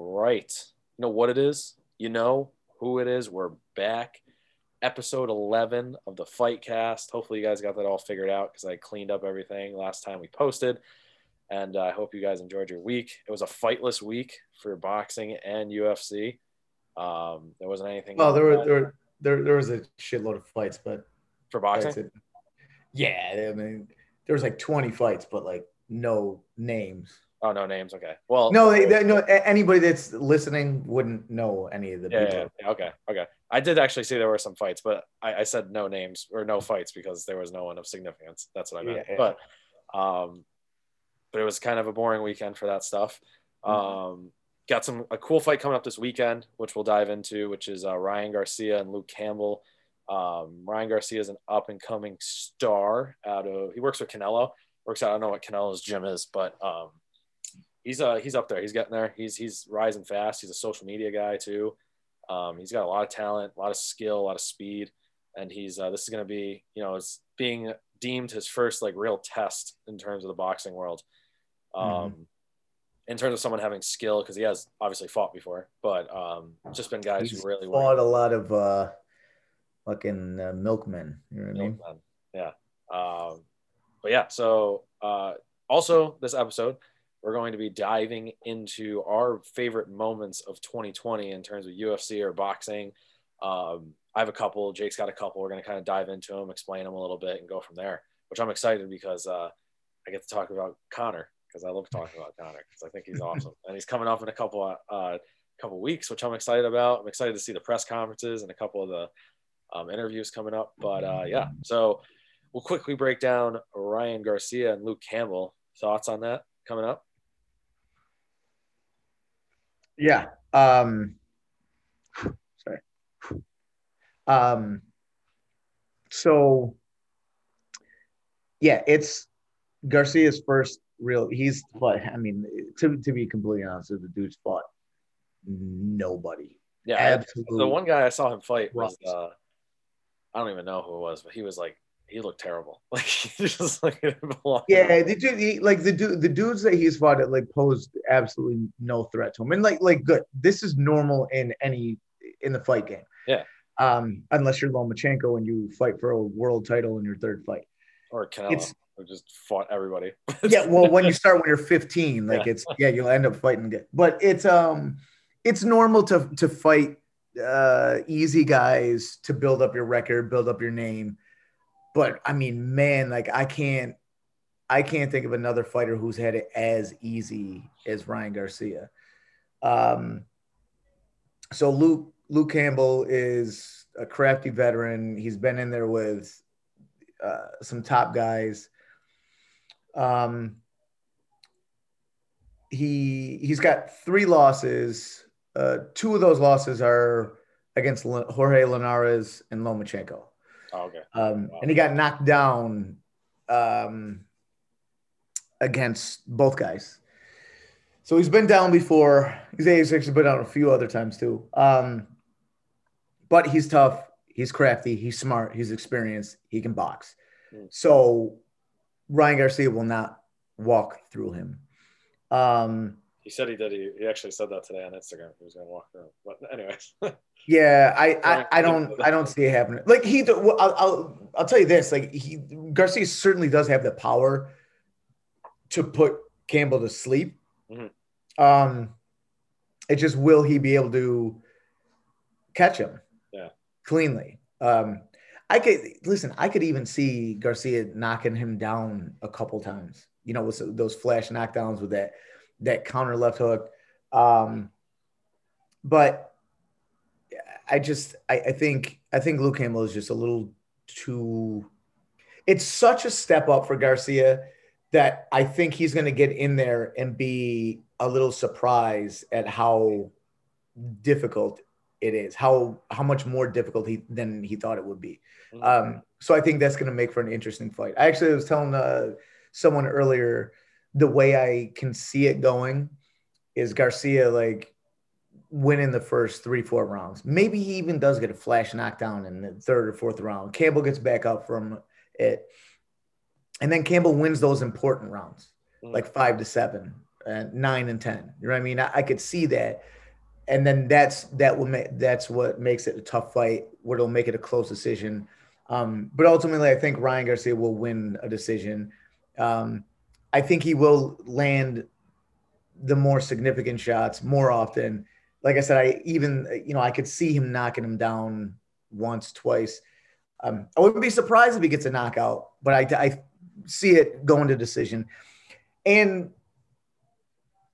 All right. You know what it is? You know who it is? We're back. Episode 11 of the Fight Cast. Hopefully, you guys got that all figured out because I cleaned up everything last time we posted. And uh, I hope you guys enjoyed your week. It was a fightless week for boxing and UFC. Um, there wasn't anything. Well, there were, there, there, there was a shitload of fights, but for boxing. Yeah, I mean, there was like 20 fights, but like no names. Oh, no names. Okay. Well, no, they, they, no. Anybody that's listening wouldn't know any of the yeah, people. yeah, Okay. Okay. I did actually see there were some fights, but I, I, said no names or no fights because there was no one of significance. That's what I meant. Yeah, yeah. But, um, but it was kind of a boring weekend for that stuff. Mm-hmm. Um, got some a cool fight coming up this weekend, which we'll dive into, which is uh, Ryan Garcia and Luke Campbell. Um, Ryan Garcia is an up and coming star out of he works with Canelo. Works out. I don't know what Canelo's gym is, but um, he's uh he's up there. He's getting there. He's he's rising fast. He's a social media guy too. Um, he's got a lot of talent, a lot of skill, a lot of speed, and he's uh, this is going to be you know it's being deemed his first like real test in terms of the boxing world. Um, mm-hmm. In terms of someone having skill, because he has obviously fought before, but um, just been guys he's who really fought a lot of uh, fucking uh, milkmen. You know what milkmen. I mean? Yeah. Um, but yeah, so uh, also this episode we're going to be diving into our favorite moments of 2020 in terms of UFC or boxing. Um, I have a couple. Jake's got a couple. We're going to kind of dive into them, explain them a little bit, and go from there. Which I'm excited because uh, I get to talk about Conor because I love talking about Conor because I think he's awesome, and he's coming up in a couple uh, couple weeks, which I'm excited about. I'm excited to see the press conferences and a couple of the um, interviews coming up. But uh, yeah, so we'll quickly break down Ryan Garcia and Luke Campbell. Thoughts on that coming up? Yeah. Um, sorry. Um, so, yeah, it's Garcia's first real. He's what I mean. To to be completely honest, the dude's fought nobody. Yeah, Absolutely. the one guy I saw him fight was uh, I don't even know who it was, but he was like he looked terrible. Like just like yeah, the dude, he, like the dude, the dudes that he's fought at like posed absolutely no threat to him, and like like good. This is normal in any in the fight game. Yeah. Um, unless you're Lomachenko and you fight for a world title in your third fight. Or Canelo, it's, who just fought everybody. yeah, well, when you start when you're 15, like yeah. it's yeah, you'll end up fighting. But it's um, it's normal to to fight uh easy guys to build up your record, build up your name but I mean, man, like I can't I can't think of another fighter who's had it as easy as Ryan Garcia. Um, so Luke Luke Campbell is a crafty veteran. He's been in there with uh, some top guys. Um, he he's got three losses. Uh, two of those losses are against Jorge Linares and Lomachenko. Oh, okay. Um, wow. And he got knocked down um, against both guys. So he's been down before. He's actually been down a few other times too. Um, but he's tough. He's crafty. He's smart. He's experienced. He can box. Mm. So Ryan Garcia will not walk through him. Um, he said he did. He, he actually said that today on Instagram. He was going to walk through. But anyways. yeah, I, I, I don't I don't see it happening. Like he, I'll, I'll I'll tell you this. Like he Garcia certainly does have the power to put Campbell to sleep. Mm-hmm. Um, it just will he be able to catch him? Yeah, cleanly. Um, I could listen. I could even see Garcia knocking him down a couple times. You know, with those flash knockdowns with that that counter left hook. Um, but I just I, I think I think Luke Campbell is just a little too. It's such a step up for Garcia that I think he's going to get in there and be a little surprised at how difficult it is, how how much more difficult he than he thought it would be. Mm-hmm. Um, so I think that's going to make for an interesting fight. I actually was telling uh, someone earlier the way I can see it going is Garcia like winning the first three, four rounds. Maybe he even does get a flash knockdown in the third or fourth round. Campbell gets back up from it. And then Campbell wins those important rounds, mm. like five to seven. and nine and ten. You know what I mean? I, I could see that, and then that's that will make that's what makes it a tough fight. Where it'll make it a close decision. Um, but ultimately, I think Ryan Garcia will win a decision. Um, I think he will land the more significant shots more often. Like I said, I even you know I could see him knocking him down once, twice. Um, I wouldn't be surprised if he gets a knockout, but I, I see it going to decision. And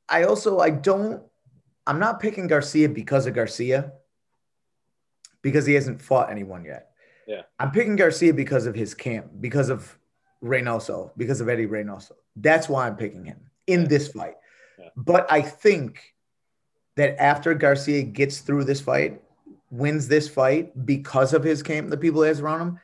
I also I don't I'm not picking Garcia because of Garcia because he hasn't fought anyone yet. Yeah. I'm picking Garcia because of his camp, because of Reynoso, because of Eddie Reynoso. That's why I'm picking him in this fight. Yeah. But I think that after Garcia gets through this fight, wins this fight because of his camp, the people he has around him,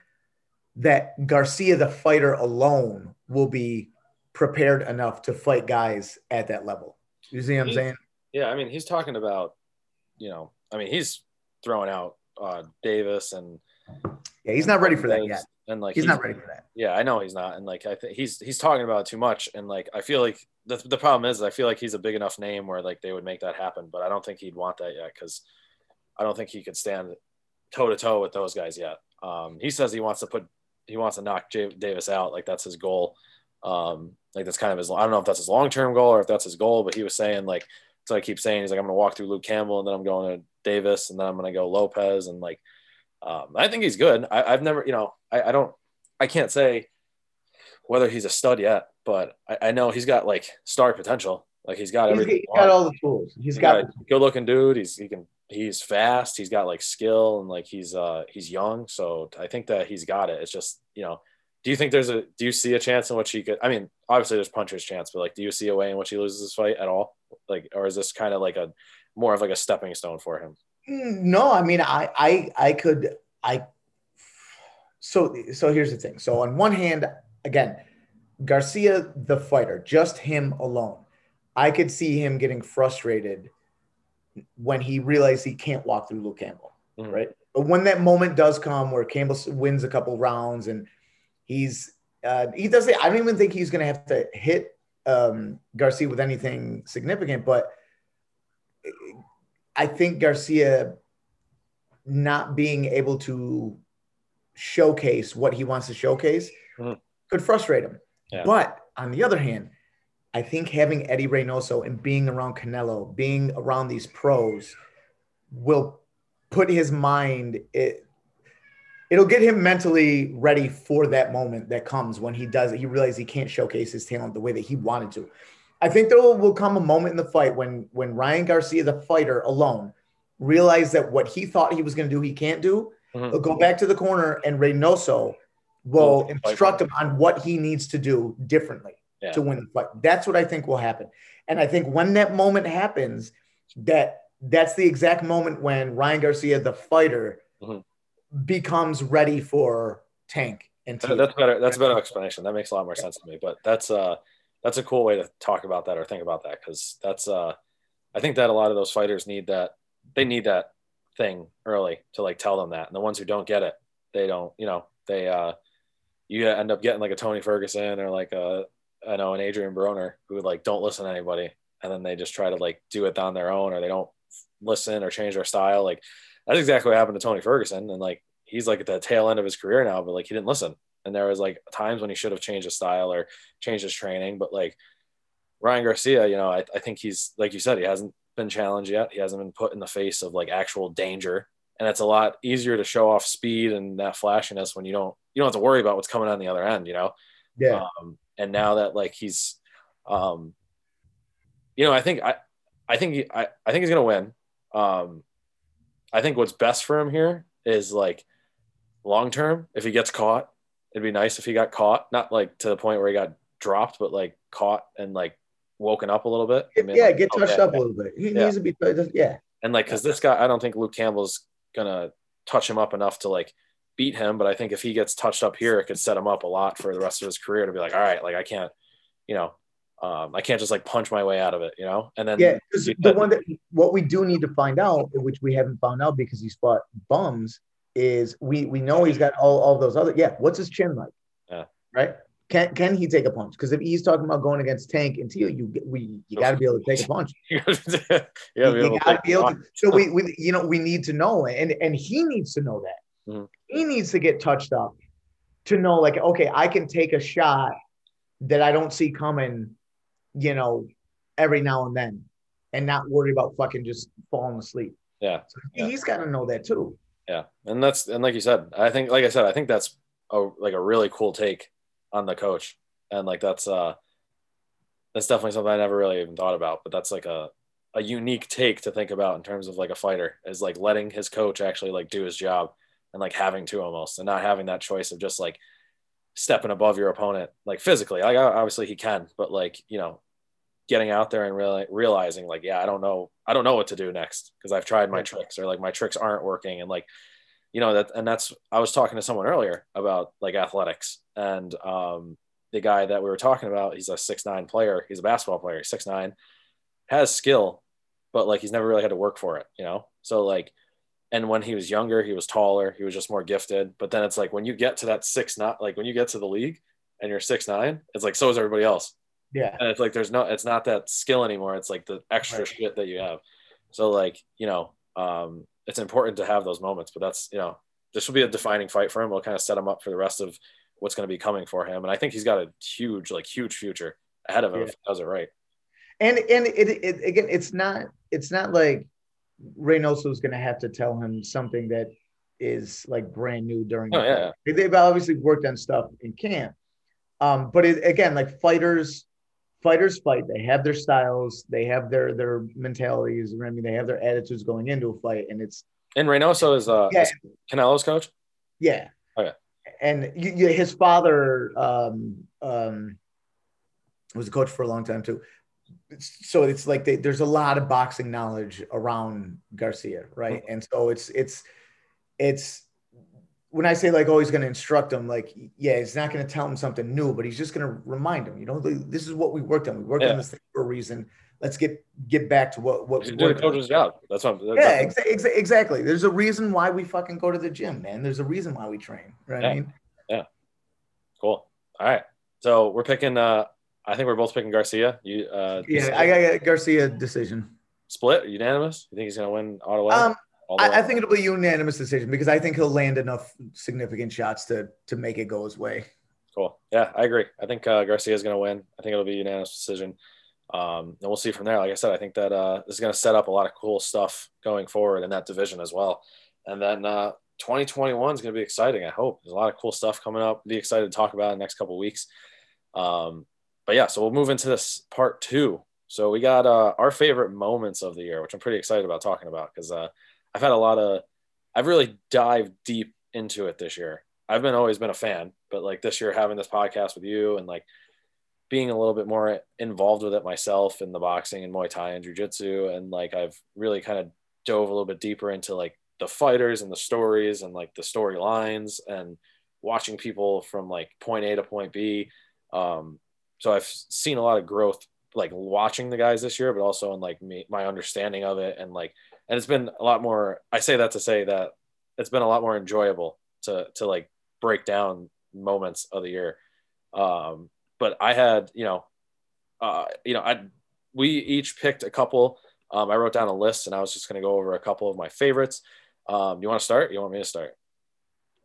that Garcia, the fighter alone, will be prepared enough to fight guys at that level. You see what I'm he, saying? Yeah, I mean, he's talking about, you know, I mean, he's throwing out uh, Davis and yeah, he's not ready for that yet. And like he's, he's, not ready for that. Yeah, I know he's not. And like I think he's he's talking about it too much. And like I feel like the the problem is I feel like he's a big enough name where like they would make that happen. But I don't think he'd want that yet because I don't think he could stand toe to toe with those guys yet. Um, he says he wants to put he wants to knock J- Davis out. Like that's his goal. Um, like that's kind of his. I don't know if that's his long term goal or if that's his goal, but he was saying like so I keep saying he's like I'm gonna walk through Luke Campbell and then I'm going to Davis and then I'm gonna go Lopez and like um, I think he's good. I, have never you know I, I, don't I can't say whether he's a stud yet, but I, I know he's got like star potential. Like he's got everything. He's got all the tools. he's, he's got, got good looking dude. He's he can he's fast. He's got like skill and like he's uh he's young. So I think that he's got it. It's just you know do you think there's a do you see a chance in which he could i mean obviously there's puncher's chance but like do you see a way in which he loses this fight at all like or is this kind of like a more of like a stepping stone for him no i mean i i i could i so so here's the thing so on one hand again garcia the fighter just him alone i could see him getting frustrated when he realized he can't walk through luke campbell mm-hmm. right but when that moment does come where campbell wins a couple rounds and He's uh, he doesn't. I don't even think he's going to have to hit um, Garcia with anything significant, but I think Garcia not being able to showcase what he wants to showcase mm-hmm. could frustrate him. Yeah. But on the other hand, I think having Eddie Reynoso and being around Canelo, being around these pros, will put his mind it, it'll get him mentally ready for that moment that comes when he does it. He realizes he can't showcase his talent the way that he wanted to. I think there will come a moment in the fight when when Ryan Garcia, the fighter alone, realized that what he thought he was going to do, he can't do. Mm-hmm. He'll go back to the corner, and Reynoso will instruct him on what he needs to do differently yeah. to win the fight. That's what I think will happen. And I think when that moment happens, that that's the exact moment when Ryan Garcia, the fighter, mm-hmm becomes ready for tank and that's better that's a better explanation that makes a lot more sense to me but that's uh that's a cool way to talk about that or think about that because that's uh i think that a lot of those fighters need that they need that thing early to like tell them that and the ones who don't get it they don't you know they uh you end up getting like a tony ferguson or like a i know an adrian broner who like don't listen to anybody and then they just try to like do it on their own or they don't listen or change their style like that's exactly what happened to Tony Ferguson. And like he's like at the tail end of his career now, but like he didn't listen. And there was like times when he should have changed his style or changed his training. But like Ryan Garcia, you know, I, I think he's like you said, he hasn't been challenged yet. He hasn't been put in the face of like actual danger. And it's a lot easier to show off speed and that flashiness when you don't you don't have to worry about what's coming on the other end, you know? Yeah. Um, and now that like he's um you know, I think I I think he, I, I think he's gonna win. Um I think what's best for him here is like long term. If he gets caught, it'd be nice if he got caught, not like to the point where he got dropped, but like caught and like woken up a little bit. I mean, yeah, like, get touched okay. up a little bit. He yeah. needs to be, yeah. And like, cause this guy, I don't think Luke Campbell's gonna touch him up enough to like beat him, but I think if he gets touched up here, it could set him up a lot for the rest of his career to be like, all right, like I can't, you know, um, I can't just like punch my way out of it, you know. And then yeah, the one that what we do need to find out, which we haven't found out because he's fought bums, is we we know he's got all, all those other yeah. What's his chin like? Yeah. Right. Can can he take a punch? Because if he's talking about going against Tank and Tio, you we you got to be able to take a punch. yeah, you, you got to be able to. So we, we you know we need to know and and he needs to know that. Mm-hmm. He needs to get touched up to know like okay, I can take a shot that I don't see coming, you know, every now and then, and not worry about fucking just falling asleep. Yeah, so he's got to know that too. Yeah, and that's and like you said, I think like I said, I think that's a like a really cool take on the coach, and like that's uh that's definitely something I never really even thought about, but that's like a a unique take to think about in terms of like a fighter is like letting his coach actually like do his job and like having to almost and not having that choice of just like stepping above your opponent like physically. Like obviously he can but like you know getting out there and really realizing like yeah i don't know i don't know what to do next because i've tried my tricks or like my tricks aren't working. And like you know that and that's i was talking to someone earlier about like athletics and um the guy that we were talking about he's a six nine player he's a basketball player six nine has skill but like he's never really had to work for it you know? So like and when he was younger he was taller he was just more gifted but then it's like when you get to that six not like when you get to the league and you're six nine it's like so is everybody else yeah and it's like there's no it's not that skill anymore it's like the extra right. shit that you have so like you know um it's important to have those moments. But that's you know this will be a defining fight for him. We'll kind of set him up for the rest of what's going to be coming for him. And I think he's got a huge like huge future ahead of him yeah. if he does it right. And and it, it again, it's not it's not like Reynoso is going to have to tell him something that is like brand new during. Oh, yeah. They've obviously worked on stuff in camp, um, but it, again, like fighters fighters fight. They have their styles. They have their their mentalities. I mean, they have their attitudes going into a fight, and it's. And Reynoso is uh yeah. is Canelo's coach. Yeah. Okay. Oh, and you, you, his father um, um, was a coach for a long time too. So it's like they, there's a lot of boxing knowledge around Garcia, right? Mm-hmm. And so it's it's it's when I say like, oh, he's going to instruct him, like, yeah, he's not going to tell him something new, but he's just going to remind him, you know, this is what we worked on. We worked yeah. on this thing for a reason. Let's get get back to what what he's doing the coach's job. That's what. That's yeah, exa- exa- exactly. There's a reason why we fucking go to the gym, man. There's a reason why we train, right? Yeah. I mean, yeah. Cool. All right. So we're picking. uh I think we're both picking Garcia. You. uh Yeah, I got a Garcia decision. Split unanimous. You think he's going to win Ottawa? Um, I, I, think it'll be a unanimous decision because I think he'll land enough significant shots to to make it go his way. Cool. Yeah, I agree. I think uh, Garcia is going to win. I think it'll be a unanimous decision. Um, and we'll see from there. Like I said, I think that uh, this is going to set up a lot of cool stuff going forward in that division as well. And then uh, 2021 is going to be exciting. I hope there's a lot of cool stuff coming up. Be excited to talk about in the next couple weeks. Um, but yeah, so we'll move into this part two. So we got uh, our favorite moments of the year, which I'm pretty excited about talking about because uh, I've had a lot of, I've really dived deep into it this year. I've been always been a fan, but like this year having this podcast with you and like being a little bit more involved with it myself in the boxing and Muay Thai and Jiu-Jitsu. And like, I've really kind of dove a little bit deeper into like the fighters and the stories and like the storylines and watching people from like point A to point B. Um, so I've seen a lot of growth, like watching the guys this year, but also in like me, my understanding of it and like and it's been a lot more i say that to say that it's been a lot more enjoyable to to like break down moments of the year. Um but i had you know uh you know i we each picked a couple. Um i wrote down a list and i was just going to go over a couple of my favorites. Um you want to start? You want me to start?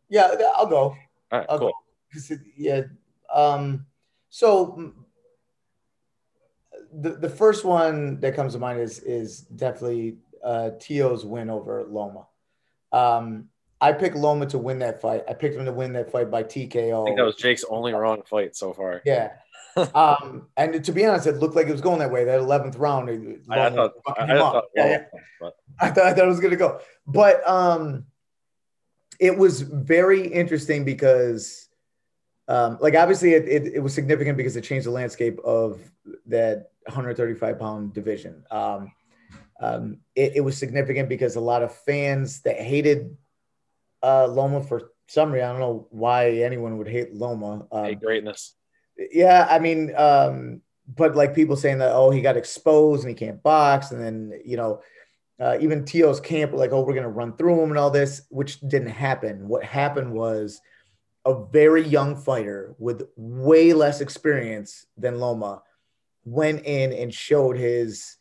Yeah i'll go. All right I'll cool. Go. yeah um so the, the first one that comes to mind is is definitely uh, Tio's win over Loma. Um, I picked Loma to win that fight. I picked him to win that fight by TKO. I think that was Jake's only wrong fight so far. Yeah. um, and to be honest, it looked like it was going that way. That eleventh round, I, I, thought, I, I, thought, yeah, yeah. I thought I thought it was going to go, but um, it was very interesting because, um, like obviously it, it, it was significant because it changed the landscape of that 135 pound division. Um, um, it, it, was significant because a lot of fans that hated uh, Loma for some reason, I don't know why anyone would hate Loma. Um, hate greatness. Yeah, I mean, um, but like people saying that, oh, he got exposed and he can't box, and then you know, uh, even Tio's camp like, oh, we're gonna run through him and all this, which didn't happen. What happened was a very young fighter with way less experience than Loma went in and showed his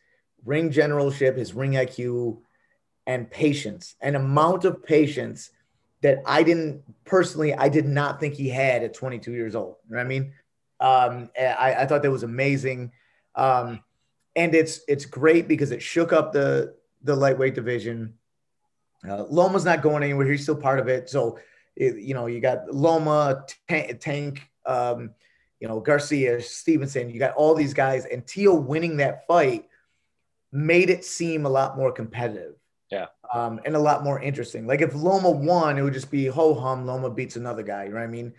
ring generalship, his ring IQ, and patience, an amount of patience that I didn't personally, I did not think he had at 22 years old. You know what I mean? Um, I, I, thought that was amazing. Um, and it's it's great because it shook up the the lightweight division. Uh, Loma's not going anywhere; he's still part of it. So, it, you know, you got Loma, Tank, Tank um, you know, Garcia, Stevenson. You got all these guys, and Teo winning that fight made it seem a lot more competitive. Yeah. Um, and a lot more interesting. Like if Loma won, it would just be ho hum. Loma beats another guy. You know what I mean?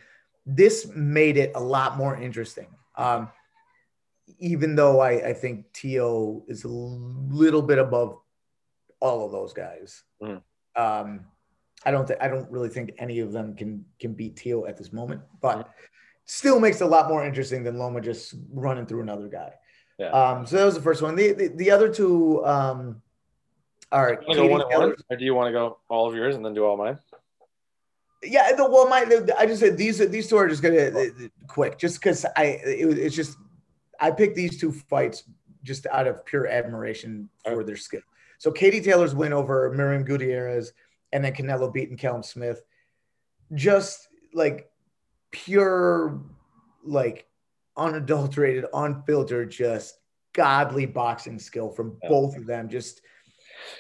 This made it a lot more interesting. Um, even though I, I think Teo is a little bit above all of those guys. Mm. Um, I don't th- I don't really think any of them can can beat Teo at this moment, but mm. still makes it a lot more interesting than Loma just running through another guy. Yeah. Um, so that was the first one. The the, the other two um, all right. Do you, one one, or do you want to go all of yours and then do all mine? Yeah, the, well, my I just said these these two are just gonna uh, quick, just because I it, it's just I picked these two fights just out of pure admiration for their skill. So Katie Taylor's win over Miriam Gutierrez and then Canelo beating Callum Smith, just like pure, like unadulterated, unfiltered, just godly boxing skill from both of them. Just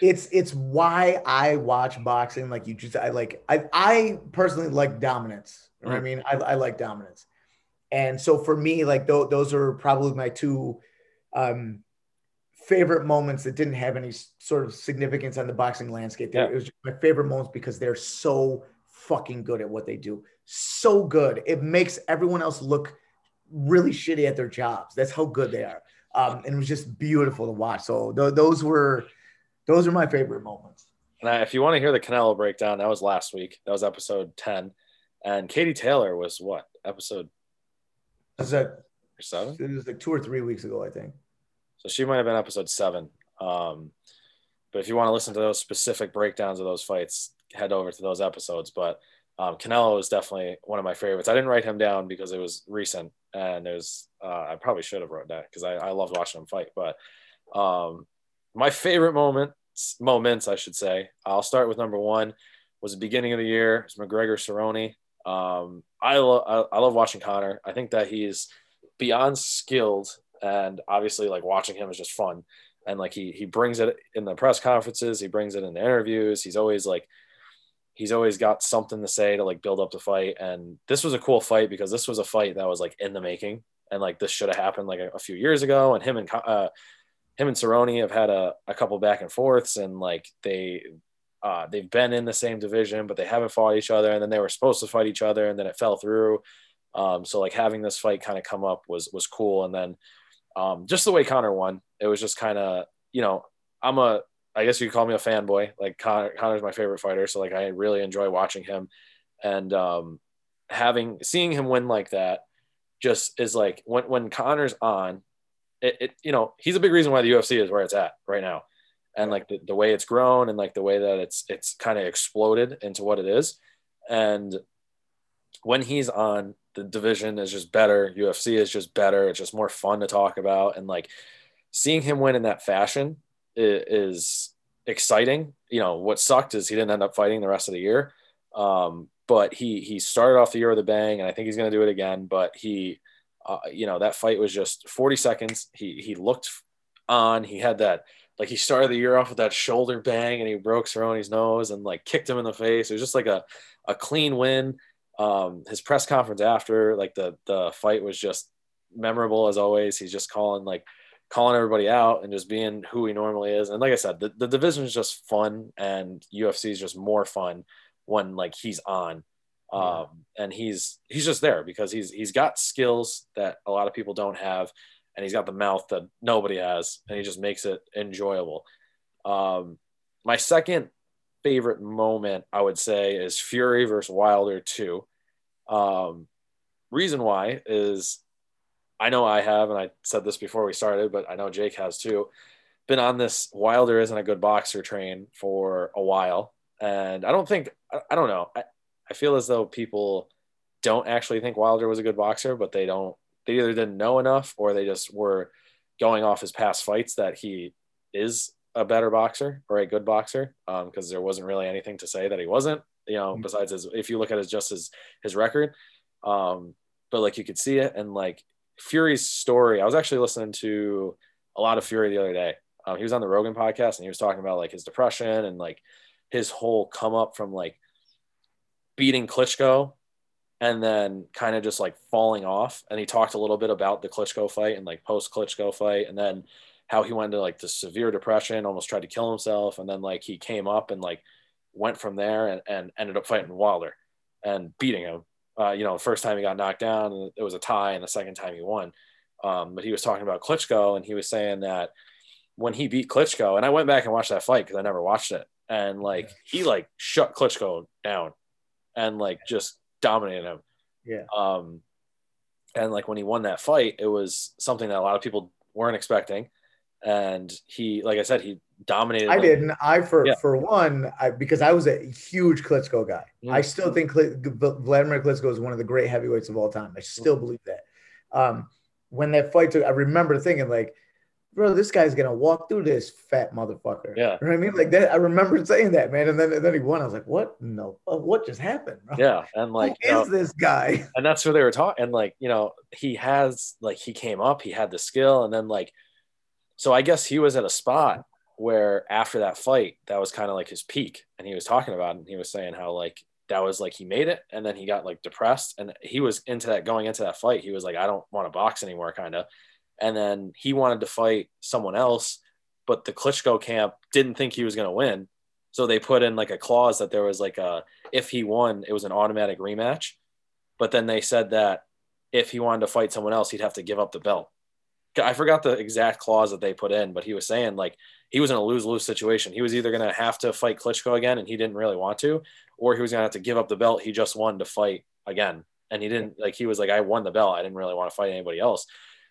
it's it's why I watch boxing. Like you just, I like, I I personally like dominance. What I mean? I, I like dominance, and so for me, like th- those are probably my two um, favorite moments that didn't have any sort of significance on the boxing landscape. Yeah. It was my favorite moments because they're so fucking good at what they do. So good. It makes everyone else look really shitty at their jobs. That's how good they are. Um, and it was just beautiful to watch. So th- those were those are my favorite moments. And if you want to hear the Canelo breakdown, that was last week. That was episode 10. And Katie Taylor was what? Episode was that seven? It was like two or three weeks ago, I think. So she might have been episode seven. Um, but if you want to listen to those specific breakdowns of those fights, head over to those episodes. But um, Canelo is definitely one of my favorites. I didn't write him down because it was recent, and it was uh, I probably should have wrote that because I, I loved watching him fight. But um, my favorite moments, moments, I should say. I'll start with number one. Was the beginning of the year. It's McGregor Cerrone. Um, I, lo- I, I love watching Conor. I think that he's beyond skilled, and obviously, like watching him is just fun. And like he he brings it in the press conferences. He brings it in the interviews. He's always like he's always got something to say to like build up the fight. And this was a cool fight because this was a fight that was like in the making, and like this should have happened like a, a few years ago. And him and uh, him and Cerrone have had a, a couple back and forths and like they uh, they've been in the same division, but they haven't fought each other. And then they were supposed to fight each other, and then it fell through. Um, so like having this fight kind of come up was was cool. And then um, just the way Conor won, it was just kind of you know I'm a I guess you could call me a fanboy. Like Conor, Conor's my favorite fighter, so like I really enjoy watching him, and um, having seeing him win like that just is like when when Conor's on, it, it, you know he's a big reason why the UFC is where it's at right now, and like the, the way it's grown and like the way that it's it's kind of exploded into what it is, and when he's on, the division is just better. UFC is just better. It's just more fun to talk about, and like seeing him win in that fashion is, exciting. You know what sucked is he didn't end up fighting the rest of the year, um, but he he started off the year with a bang, and I think he's going to do it again. But he uh, you know, that fight was just 40 seconds. He he looked on. He had that like he started the year off with that shoulder bang and he broke Cerrone's nose and like kicked him in the face. It was just like a a clean win. Um, his press conference after like the the fight was just memorable as always. He's just calling like calling everybody out and just being who he normally is. And like I said, the, the division is just fun and UFC is just more fun when like he's on. Um, and he's he's just there because he's he's got skills that a lot of people don't have, and he's got the mouth that nobody has, and he just makes it enjoyable. Um, my second favorite moment, I would say, is Fury versus Wilder two. Um, reason why is I know I have, and I said this before we started, but I know Jake has too. Been on this Wilder isn't a good boxer train for a while, and I don't think I, don't know. I, I feel as though people don't actually think Wilder was a good boxer, but they don't. They either didn't know enough or they just were going off his past fights that he is a better boxer or a good boxer because um, there wasn't really anything to say that he wasn't you know mm-hmm. besides his if you look at his just his his record um but like you could see it and like fury's story i was actually listening to a lot of fury the other day. Um, he was on the rogan podcast and he was talking about like his depression and like his whole come up from like beating klitschko and then kind of just like falling off. And he talked a little bit about the klitschko fight and like post klitschko fight and then how he went into like the severe depression, almost tried to kill himself, and then like he came up and like went from there and, and ended up fighting Wilder and beating him. Uh, you know, the first time he got knocked down, it was a tie, and the second time he won. Um, but he was talking about Klitschko, and he was saying that when he beat Klitschko, and I went back and watched that fight because I never watched it, and like he like shut Klitschko down, and like just dominated him. Yeah. Um, and like when he won that fight, it was something that a lot of people weren't expecting and he, like I said, he dominated. I didn't. I for yeah. for one, I, because I was a huge Klitschko guy. Mm-hmm. I still think Vladimir Klitschko is one of the great heavyweights of all time. I still mm-hmm. believe that. Um, when that fight took, I remember thinking like, bro, this guy's gonna walk through this fat motherfucker. Yeah, you know what I mean, like that. I remember saying that, man, and then and then he won. I was like, what? No, what just happened? Bro? Yeah, and like, who is know, this guy? And that's where they were talking. And like, you know, he has like he came up, he had the skill, and then like so I guess he was at a spot where after that fight, that was kind of like his peak. And he was talking about it and he was saying how like that was like he made it and then he got like depressed and he was into that going into that fight. He was like, I don't want to box anymore, kind of. And then he wanted to fight someone else, but the Klitschko camp didn't think he was going to win. So they put in like a clause that there was like a if he won, it was an automatic rematch. But then they said that if he wanted to fight someone else, he'd have to give up the belt. I forgot the exact clause that they put in, but he was saying like he was in a lose lose situation. He was either going to have to fight Klitschko again, and he didn't really want to, or he was going to have to give up the belt he just won to fight again. And he didn't like he was like, I won the belt. I didn't really want to fight anybody else.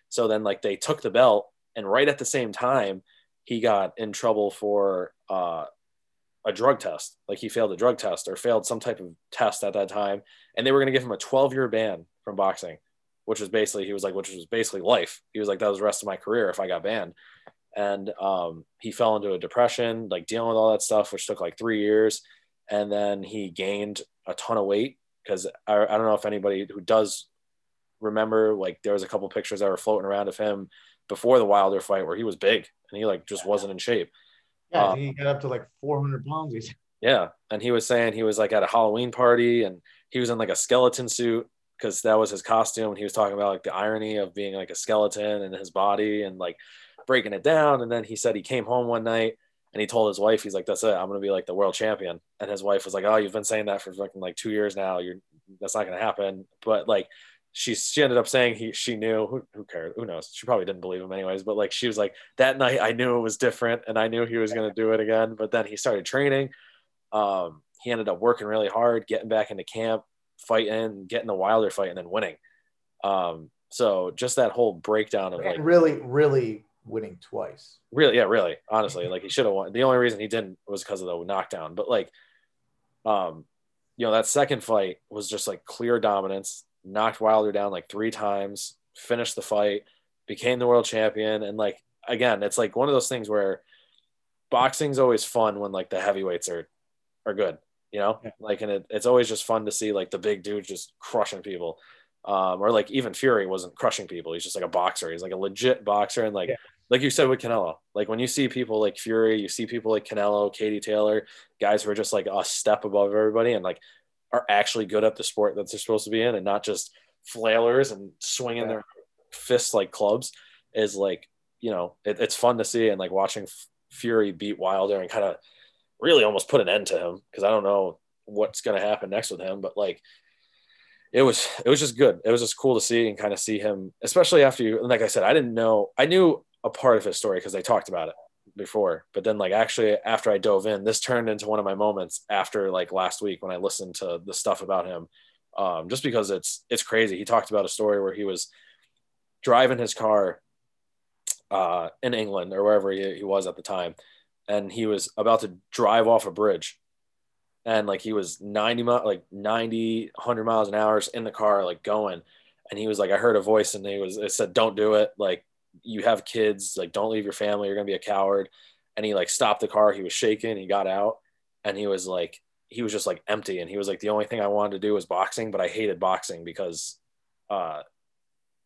So then like they took the belt, and right at the same time, he got in trouble for uh, a drug test. Like he failed a drug test or failed some type of test at that time, and they were going to give him a 12 year ban from boxing which was basically he was like, which was basically life. He was like, that was the rest of my career if I got banned. And um, he fell into a depression, like dealing with all that stuff, which took like three years. And then he gained a ton of weight because I, I don't know if anybody who does remember, like there was a couple pictures that were floating around of him before the Wilder fight where he was big and he like just wasn't in shape. Yeah, um, he got up to like 400 pounds. Yeah, and he was saying he was like at a Halloween party and he was in like a skeleton suit because that was his costume. And he was talking about like the irony of being like a skeleton and his body and like breaking it down. And then he said he came home one night and he told his wife, he's like, "That's it. I'm gonna be like the world champion." And his wife was like, "Oh, you've been saying that for fucking like two years now. You're that's not gonna happen." But like she she ended up saying he she knew who, who cared who knows she probably didn't believe him anyways but like she was like that night I knew it was different and I knew he was going to do it again but then he started training um, he ended up working really hard getting back into camp fighting, getting the Wilder fight, and then winning. Um, so just that whole breakdown of like really, really winning twice. Really, yeah, really. Honestly, like he should have won. The only reason he didn't was because of the knockdown. But like, um, you know, that second fight was just like clear dominance. Knocked Wilder down like three times. Finished the fight. Became the world champion. And like again, it's like one of those things where boxing's always fun when like the heavyweights are are good you know yeah. like and it, it's always just fun to see like the big dude just crushing people um, or like even fury wasn't crushing people he's just like a boxer he's like a legit boxer and like yeah. like you said with canelo like when you see people like fury you see people like canelo katie taylor guys who are just like a step above everybody and like are actually good at the sport that they're supposed to be in and not just flailers and swinging yeah. their fists like clubs is like you know it, it's fun to see and like watching fury beat wilder and kind of really almost put an end to him because I don't know what's going to happen next with him. But like, it was it was just good. It was just cool to see and kind of see him, especially after you. Like I said, I didn't know. I knew a part of his story because they talked about it before. But then like actually after I dove in, this turned into one of my moments after like last week when I listened to the stuff about him. Um, just because it's it's crazy. He talked about a story where he was driving his car uh, in England or wherever he, he was at the time, and he was about to drive off a bridge. And like he was 90 like 90 100 miles an hour in the car like going. And he was like i heard a voice and he was it said don't do it. Like you have kids. Like don't leave your family. You're gonna be a coward. And he like stopped the car. He was shaking. He got out. And he was like he was just like empty. And he was like the only thing i wanted to do was boxing but i hated boxing because uh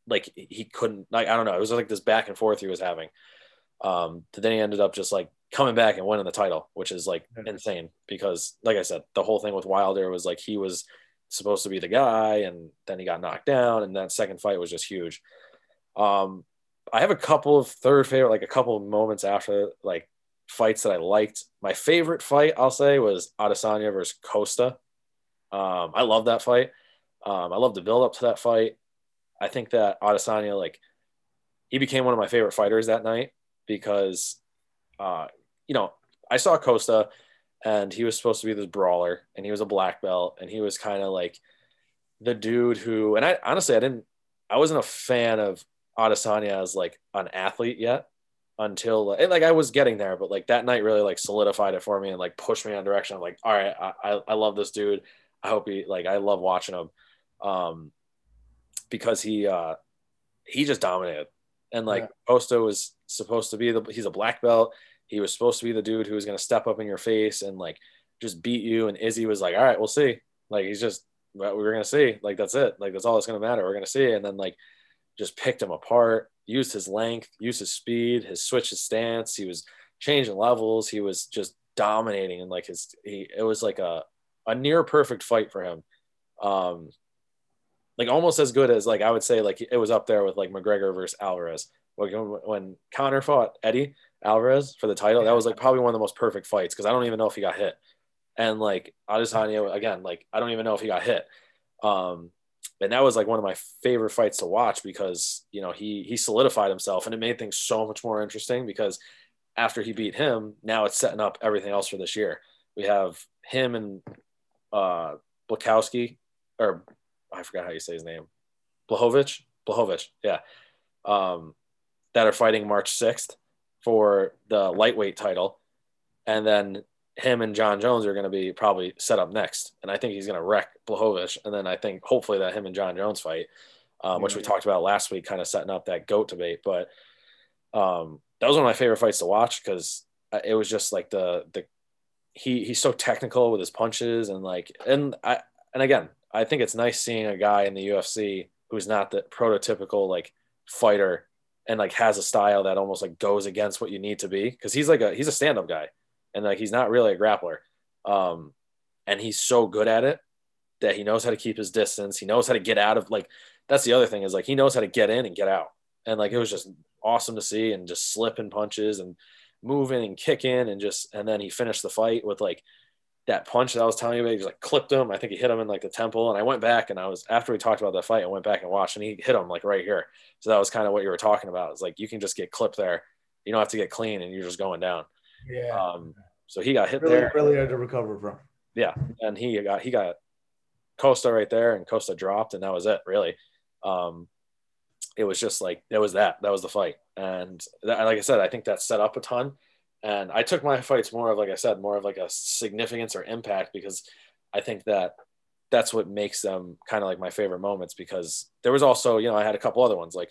like he couldn't like i don't know. It was like this back and forth he was having. Um then he ended up just like coming back and winning the title which is like insane because like i said the whole thing with wilder was like he was supposed to be the guy and then he got knocked down and that second fight was just huge um i have a couple of third favorite like a couple of moments after like fights that I liked. My favorite fight, I'll say, was Adesanya versus Costa. Um, I love that fight. Um, I love the build up to that fight. I think that Adesanya, like, he became one of my favorite fighters that night because, uh, you know, I saw Costa and he was supposed to be this brawler and he was a black belt and he was kind of like the dude who, and I honestly, I didn't, I wasn't a fan of Adesanya as like an athlete yet until and like I was getting there, but like that night really like solidified it for me and like pushed me in a direction. I'm like, all right, I, I love this dude. I hope he like I love watching him. Um because he uh he just dominated. And like yeah. Costa was supposed to be the he's a black belt. He was supposed to be the dude who was gonna step up in your face and like just beat you. And Izzy was like, all right, we'll see. Like he's just we're gonna see. Like that's it. Like that's all that's gonna matter. We're gonna see. And then like just picked him apart used his length, used his speed, his switch his stance. He was changing levels. He was just dominating and like his he it was like a a near perfect fight for him. Um like almost as good as like I would say like it was up there with like McGregor versus Alvarez. Like when Conor fought Eddie Alvarez for the title, that was like probably one of the most perfect fights because I don't even know if he got hit. And like Adesanya again, like I don't even know if he got hit. Um, and that was like one of my favorite fights to watch because you know he he solidified himself and it made things so much more interesting because after he beat him now it's setting up everything else for this year. We have him and uh Blakowski or I forgot how you say his name. Blachowicz Blachowicz yeah. Um that are fighting March 6th for the lightweight title and then him and Jon Jones are going to be probably set up next, and I think he's going to wreck Blachowicz. And then I think hopefully that him and Jon Jones fight, um, which we talked about last week, kind of setting up that goat debate. But um, that was one of my favorite fights to watch because it was just like the the he he's so technical with his punches and like and I and again I think it's nice seeing a guy in the UFC who's not the prototypical like fighter and like has a style that almost like goes against what you need to be because he's like a he's a stand up guy and like he's not really a grappler. Um, and he's so good at it that he knows how to keep his distance. He knows how to get out of like that's the other thing is like he knows how to get in and get out. And like it was just awesome to see and just slipping punches and moving and kicking and just and then he finished the fight with like that punch that I was telling you about. He just like clipped him. I think he hit him in like the temple. And I went back and I was after we talked about that fight, I went back and watched and he hit him like right here. So that was kind of what you were talking about. It's like you can just get clipped there. You don't have to get clean and you're just going down. Yeah. Um, so he got hit really, there. Really hard to recover from. Yeah, and he got he got Costa right there, and Costa dropped, and that was it. Really, um, it was just like it was that that was the fight, and that, like I said, I think that set up a ton. And I took my fights more of like I said, more of like a significance or impact because I think that that's what makes them kind of like my favorite moments because there was also you know I had a couple other ones like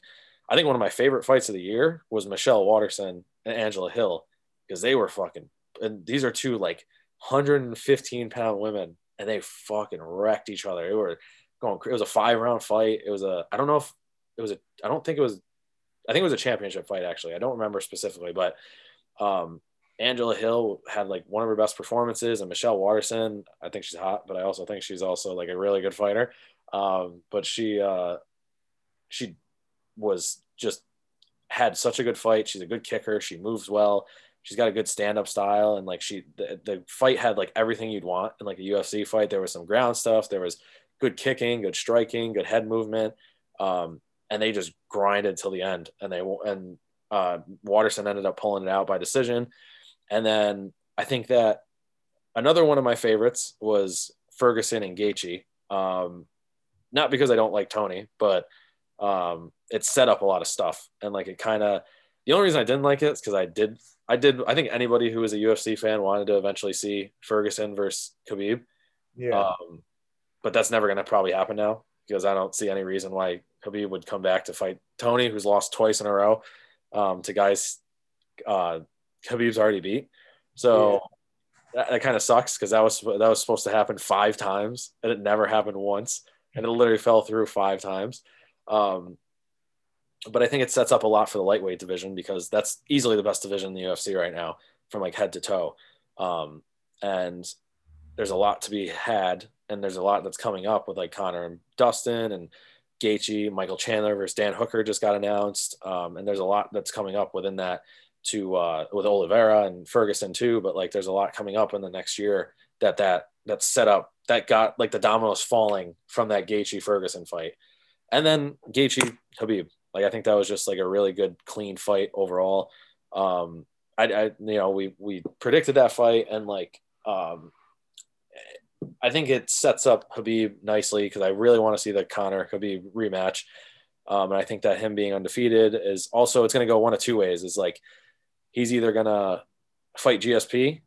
I think one of my favorite fights of the year was Michelle Waterson and Angela Hill because they were fucking and these are two like 115 pound women and they fucking wrecked each other. It were going it was a five round fight. It was a I don't know if it was a I don't think it was I think it was a championship fight actually. I don't remember specifically, but um Angela Hill had like one of her best performances, and Michelle Waterson, I think she's hot, but I also think she's also like a really good fighter. Um, but she uh, she was just had such a good fight. She's a good kicker. She moves well she's got a good stand-up style and like she the, the fight had like everything you'd want in like a UFC fight there was some ground stuff there was good kicking good striking good head movement um, and they just grinded till the end and they and uh, Waterson ended up pulling it out by decision and then I think that another one of my favorites was Ferguson and Gaethje um, not because I don't like Tony but um, it set up a lot of stuff and like it kind of the only reason I didn't like it is because I did I did I think anybody who was a UFC fan wanted to eventually see Ferguson versus Khabib. Yeah. Um, but that's never going to probably happen now because I don't see any reason why Khabib would come back to fight Tony, who's lost twice in a row um, to guys uh, Khabib's already beat. So. Yeah that, that kind of sucks because that was that was supposed to happen five times and it never happened once and it literally fell through five times um, but i think it sets up a lot for the lightweight division because that's easily the best division in the ufc right now from like head to toe um, and there's a lot to be had and there's a lot that's coming up with like Conor and dustin and Gaethje, Michael Chandler versus Dan Hooker just got announced, um, and there's a lot that's coming up within that to uh, with Oliveira and Ferguson too. But like, there's a lot coming up in the next year that that that set up that got like the dominoes falling from that Gaethje Ferguson fight, and then Gaethje Habib. Like, I think that was just like a really good, clean fight overall. Um, I, I you know we we predicted that fight and like um, I think it sets up Habib nicely because I really want to see the Conor Habib rematch. Um, and I think that him being undefeated is also it's going to go one of two ways. Is like he's either going to fight GSP,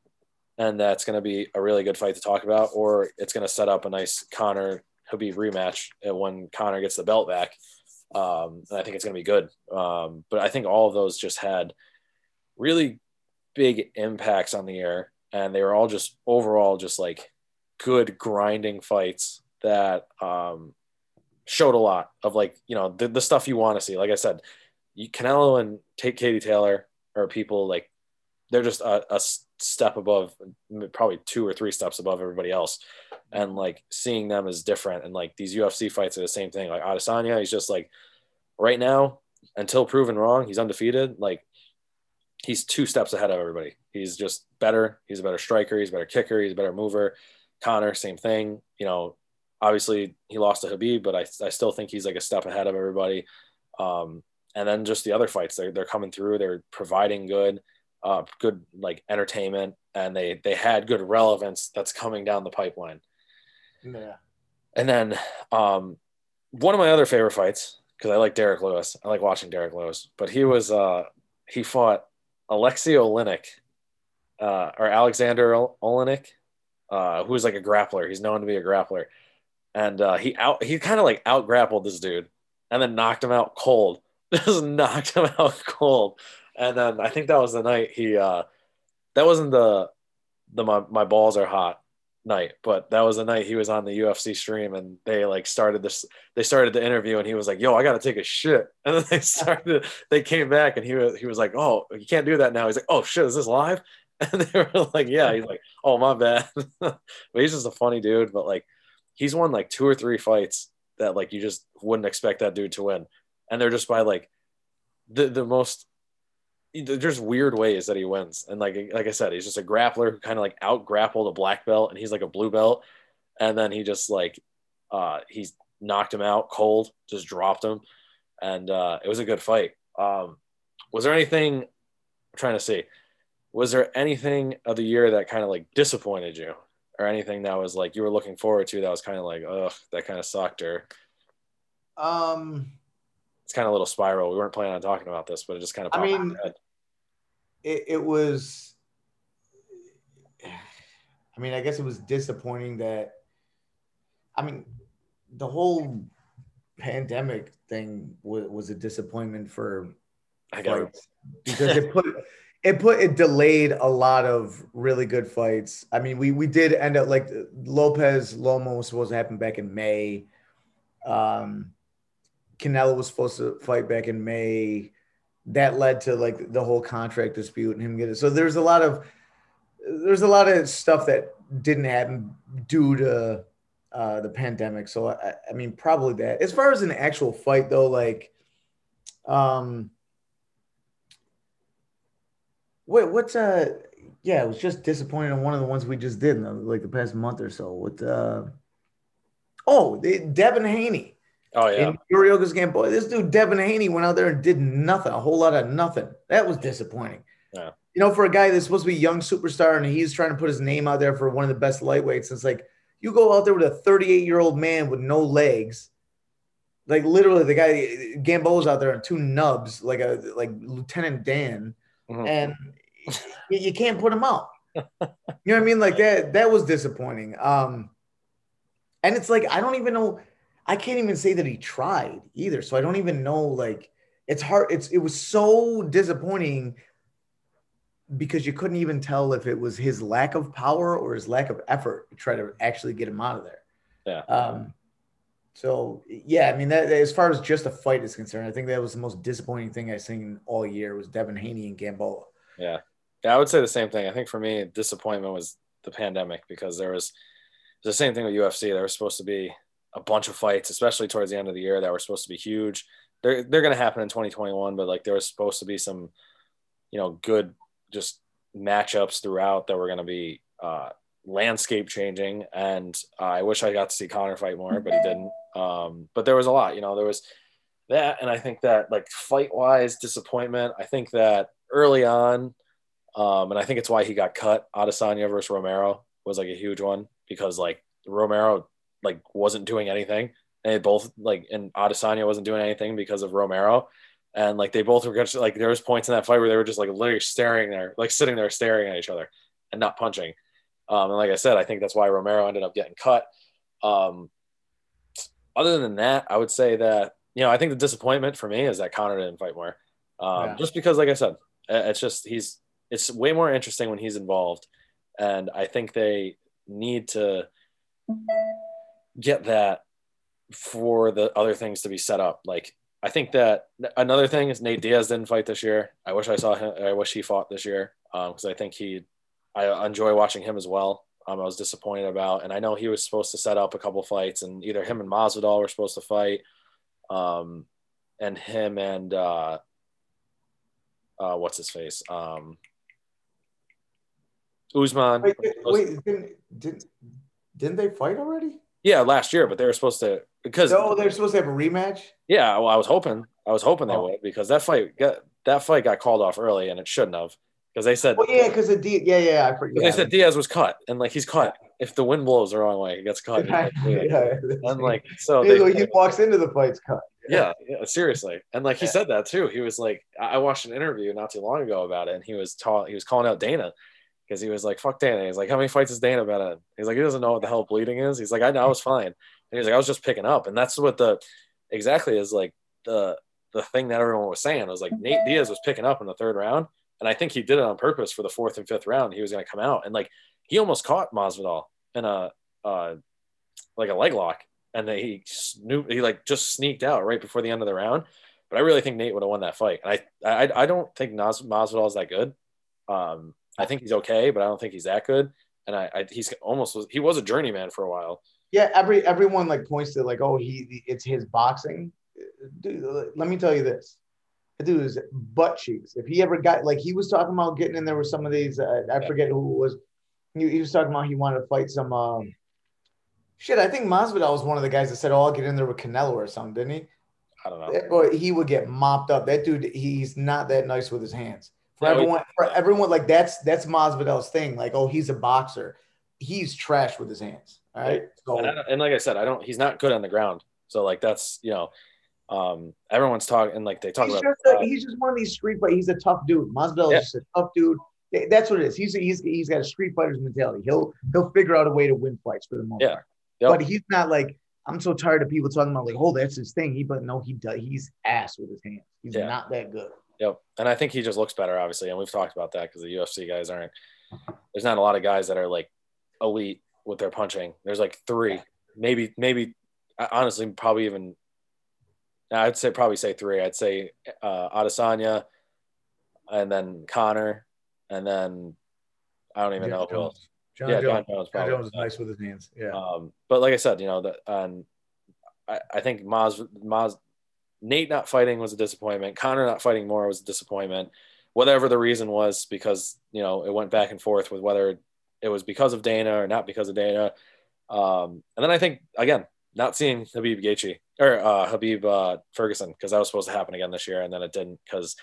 and that's going to be a really good fight to talk about, or it's going to set up a nice Conor Habib rematch when Conor gets the belt back. Um, and I think it's going to be good. Um, but I think all of those just had really big impacts on the air, and they were all just overall just like good grinding fights that um, showed a lot of like you know the, the stuff you want to see. Like I said, Canelo and take Katie Taylor are people like they're just a, a step above, probably two or three steps above everybody else. And like seeing them is different. And like these UFC fights are the same thing. Like Adesanya, he's just like right now, until proven wrong, he's undefeated. Like he's two steps ahead of everybody. He's just better. He's a better striker. He's a better kicker. He's a better mover. Conor, same thing. You know, obviously he lost to Habib, but I, I still think he's like a step ahead of everybody. Um, and then just the other fights they're, they're coming through they're providing good uh, good like entertainment and they they had good relevance that's coming down the pipeline yeah and then um, one of my other favorite fights because i like derrick lewis i like watching derrick lewis but he was uh he fought alexei oleinik uh, or alexander oleinik uh, who's like a grappler he's known to be a grappler and uh, he out he kind of like out grappled this dude and then knocked him out cold just knocked him out cold. And then I think that was the night he uh that wasn't the the my, my balls are hot night, but that was the night he was on the UFC stream and they like started this they started the interview and he was like, "Yo, I got to take a shit." And then they started they came back and he was he was like, "Oh, you can't do that now." He's like, "Oh shit, is this live?" And they were like, "Yeah." He's like, "Oh, my bad." but he's just a funny dude, but like he's won like two or three fights that like you just wouldn't expect that dude to win. And they're just by like the the most there's weird ways that he wins. And like like i said he's just a grappler who kind of like out grappled a black belt and he's like a blue belt. And then he just like uh he's knocked him out cold just dropped him. And uh it was a good fight. Um was there anything i'm trying to see was there anything of the year that kind of like disappointed you or anything that was like you were looking forward to that was kind of like ugh that kind of sucked or um it's kind of a little spiral. We weren't planning on talking about this, but it just kind of. I mean, it, it was. I mean, I guess it was disappointing that. I mean, the whole pandemic thing was, was a disappointment for I fights because it put it put it delayed a lot of really good fights. I mean, we we did end up like Lopez Loma was supposed to happen back in May. Um, Canelo was supposed to fight back in May. That led to like the whole contract dispute and him getting so there's a lot of there's a lot of stuff that didn't happen due to uh, the pandemic. So I, I mean, probably that. As far as an actual fight though, like, um, wait, what's uh, yeah, it was just disappointing on one of the ones we just did in the, like the past month or so. With uh, oh, the, Devin Haney. Oh yeah. In Yuriorkis Gamboa, this dude Devin Haney went out there and did nothing, a whole lot of nothing. That was disappointing. Yeah. You know, for a guy that's supposed to be a young superstar and he's trying to put his name out there for one of the best lightweights, it's like you go out there with a 38 year old man with no legs, Like literally, the guy Gamboa's out there and two nubs, like a like Lieutenant Dan, mm-hmm. and you, you can't put him out. you know what I mean? Like that. That was disappointing. Um, and it's like I don't even know. I can't even say that he tried either. So I don't even know. Like it's hard. It's it was so disappointing because you couldn't even tell if it was his lack of power or his lack of effort to try to actually get him out of there. Yeah. Um, so yeah, I mean that as far as just a fight is concerned, I think that was the most disappointing thing I've seen all year was Devin Haney and Gamboa. Yeah. Yeah, I would say the same thing. I think for me, disappointment was the pandemic because there was the same thing with UFC. There was supposed to be a bunch of fights, especially towards the end of the year, that were supposed to be huge. They're they're gonna happen in 2021, but like there was supposed to be some, you know, good just matchups throughout that were gonna be uh, landscape changing. And uh, I wish I got to see Conor fight more, but he didn't. Um, but there was a lot, you know, there was that. And I think that like fight wise disappointment, I think that early on, um, and I think it's why he got cut. Adesanya versus Romero was like a huge one because like Romero like wasn't doing anything. And they both like and Adesanya wasn't doing anything because of Romero. And like they both were just like there was points in that fight where they were just like literally staring there, like sitting there staring at each other and not punching. Um, and like I said, I think that's why Romero ended up getting cut. Um, other than that, I would say that you know I think the disappointment for me is that Conor didn't fight more, um, yeah. just because, like I said, it's just he's it's way more interesting when he's involved, and I think they need to get that for the other things to be set up. Like I think that another thing is Nate Diaz didn't fight this year. I wish I saw him. I wish he fought this year because um, I think he I enjoy watching him as well. Um, I was disappointed about, and I know he was supposed to set up a couple fights, and either him and Masvidal were supposed to fight, um, and him and uh, uh, what's his face, um, Usman. Wait, wait didn't, didn't didn't they fight already? Yeah, last year, but they were supposed to because no, they're supposed to have a rematch. Yeah, well, I was hoping, I was hoping they oh. would because that fight got that fight got called off early, and it shouldn't have because they said, well, yeah, because the D, yeah, yeah, I forget. They said Diaz was cut, and like he's cut. If the wind blows the wrong way, he gets cut. yeah, yeah. And like so, they, he walks into the fight's cut. Yeah. yeah, yeah, seriously, and like he said that too. He was like, I watched an interview not too long ago about it, and he was taught he was calling out Dana because he was like, "Fuck Dana." He's like, "How many fights has Dana been in?" He's like, "He doesn't know what the hell bleeding is." He's like, "I know, I was fine," and he's like, "I was just picking up," and that's what the exactly is like the the thing that everyone was saying. Was like Nate Diaz was picking up in the third round and I think he did it on purpose for the fourth and fifth round. He was going to come out and like he almost caught Masvidal in a uh, like a leg lock, and then he snoop, he like just sneaked out right before the end of the round. But I really think Nate would have won that fight. And I I, I don't think Nas, Masvidal is that good. Um, I think he's okay, but I don't think he's that good. And I, I he's almost he was a journeyman for a while. Yeah, every everyone like points to like, oh, he it's his boxing. Dude, let me tell you this dude is butt cheeks. If he ever got like he was talking about getting in there with some of these, uh, I forget who was. He, he, was talking about he wanted to fight some. Um, shit, I think Masvidal was one of the guys that said, "Oh, I'll get in there with Canelo or something," didn't he? I don't know. That boy, he would get mopped up. That dude, he's not that nice with his hands. For everyone, for everyone, like that's that's Masvidal's thing. Like, oh, he's a boxer. He's trash with his hands. All right. So, and, and like I said, I don't. He's not good on the ground. So like that's you know um, everyone's talking like they talk he's about. Just a, uh, he's just one of these street, but he's a tough dude. Masvidal yeah. is just a tough dude. That's what it is. He's he's he's got a street fighter's mentality. He'll he'll figure out a way to win fights for the most yeah. part. Yep. But he's not like I'm so tired of people talking about like, oh, that's his thing. He but no, he does. He's ass with his hands. He's yeah. not that good. Yep. And I think he just looks better, obviously. And we've talked about that because the UFC guys aren't. There's not a lot of guys that are like elite with their punching. There's like three, maybe maybe honestly probably even I'd say probably say three. I'd say uh, Adesanya, and then Conor, and then I don't even Jon know who else. Jon yeah, Jones. Jon Jones. Probably. Jon Jones is nice with his hands. Yeah. Um, but like I said, you know that, um, I, I think Maz Maz Nate not fighting was a disappointment. Conor not fighting more was a disappointment. Whatever the reason was, because you know it went back and forth with whether it was because of Dana or not because of Dana. Um, and then I think again, not seeing Khabib Gaethje or uh, Khabib uh, Ferguson because that was supposed to happen again this year, and then it didn't because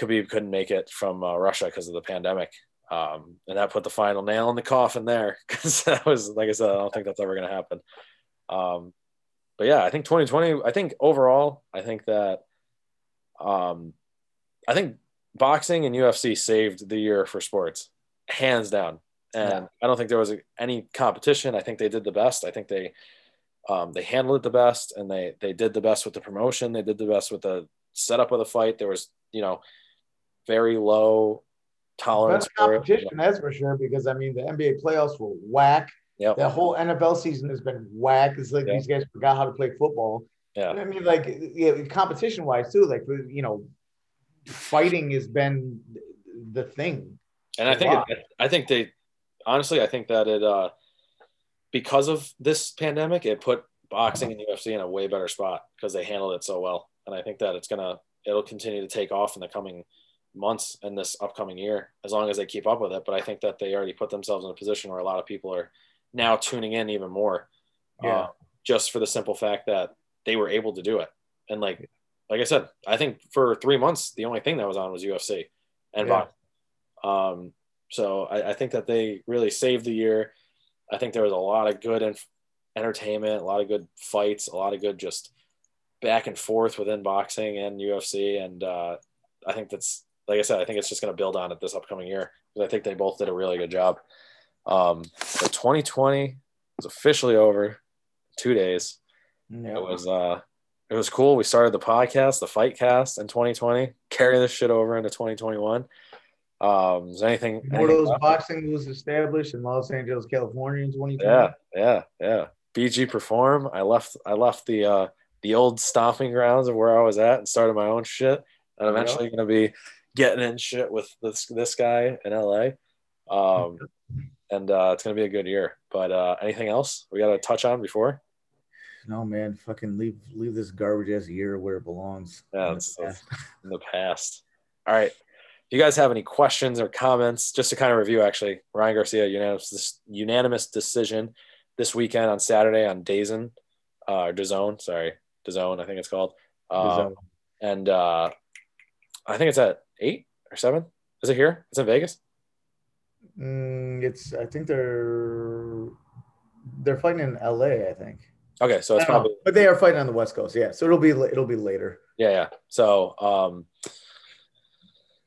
Khabib couldn't make it from uh, Russia because of the pandemic, um, and that put the final nail in the coffin there because that was like I said, I don't think that's ever going to happen. Um, but yeah, I think 2020. I think overall, I think that, um, I think boxing and UFC saved the year for sports, hands down. And yeah. I don't think there was any competition. I think they did the best. I think they um, they handled it the best, and they they did the best with the promotion. They did the best with the setup of the fight. There was you know very low tolerance for competition. It. That's for sure. Because I mean, the NBA playoffs were whack. Yeah. The whole NFL season has been whack. It's like yep. these guys forgot how to play football. Yeah. I mean, like, yeah, competition wise too. Like, you know, fighting has been the thing. And I think it, I think they honestly I think that it uh because of this pandemic it put boxing and UFC in a way better spot because they handled it so well. And I think that it's gonna it'll continue to take off in the coming months and this upcoming year as long as they keep up with it. But I think that they already put themselves in a position where a lot of people are now tuning in even more. Yeah. Uh, just for the simple fact that they were able to do it. And like like I said, I think for three months the only thing that was on was UFC and yeah. Um, so I, I, think that they really saved the year. I think there was a lot of good inf- entertainment, a lot of good fights, a lot of good just back and forth within boxing and UFC. And uh, I think that's like I said, I think it's just going to build on it this upcoming year because I think they both did a really good job. Um, but 2020 was officially over two days. Yeah. It was uh, it was cool. We started the podcast, the fight cast in 2020, carry this shit over into 2021. Um, is anything more boxing was established in Los Angeles, California in 2020? Yeah, yeah, yeah. BG perform. I left I left the uh the old stomping grounds of where I was at and started my own shit. And eventually yeah. gonna be getting in shit with this this guy in LA. Um and uh it's gonna be a good year. But uh anything else we gotta touch on before? no man, fucking leave leave this garbage ass year where it belongs. Yeah, in the, in the past. All right. If you guys have any questions or comments, just to kind of review, actually, Ryan Garcia unanimous this unanimous decision this weekend on Saturday on DAZN, uh, or DAZN, sorry, DAZN, I think it's called. Um, and uh, I think it's at eight or seven. Is it here? It's in Vegas. Mm, it's. I think they're they're fighting in L.A. I think. Okay, so it's probably, know, but they are fighting on the West Coast. Yeah, so it'll be it'll be later. Yeah, yeah. So, um,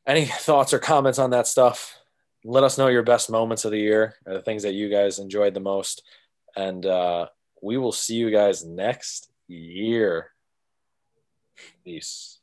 any thoughts or comments on that stuff? Let us know your best moments of the year, or the things that you guys enjoyed the most, and uh, we will see you guys next year. Peace.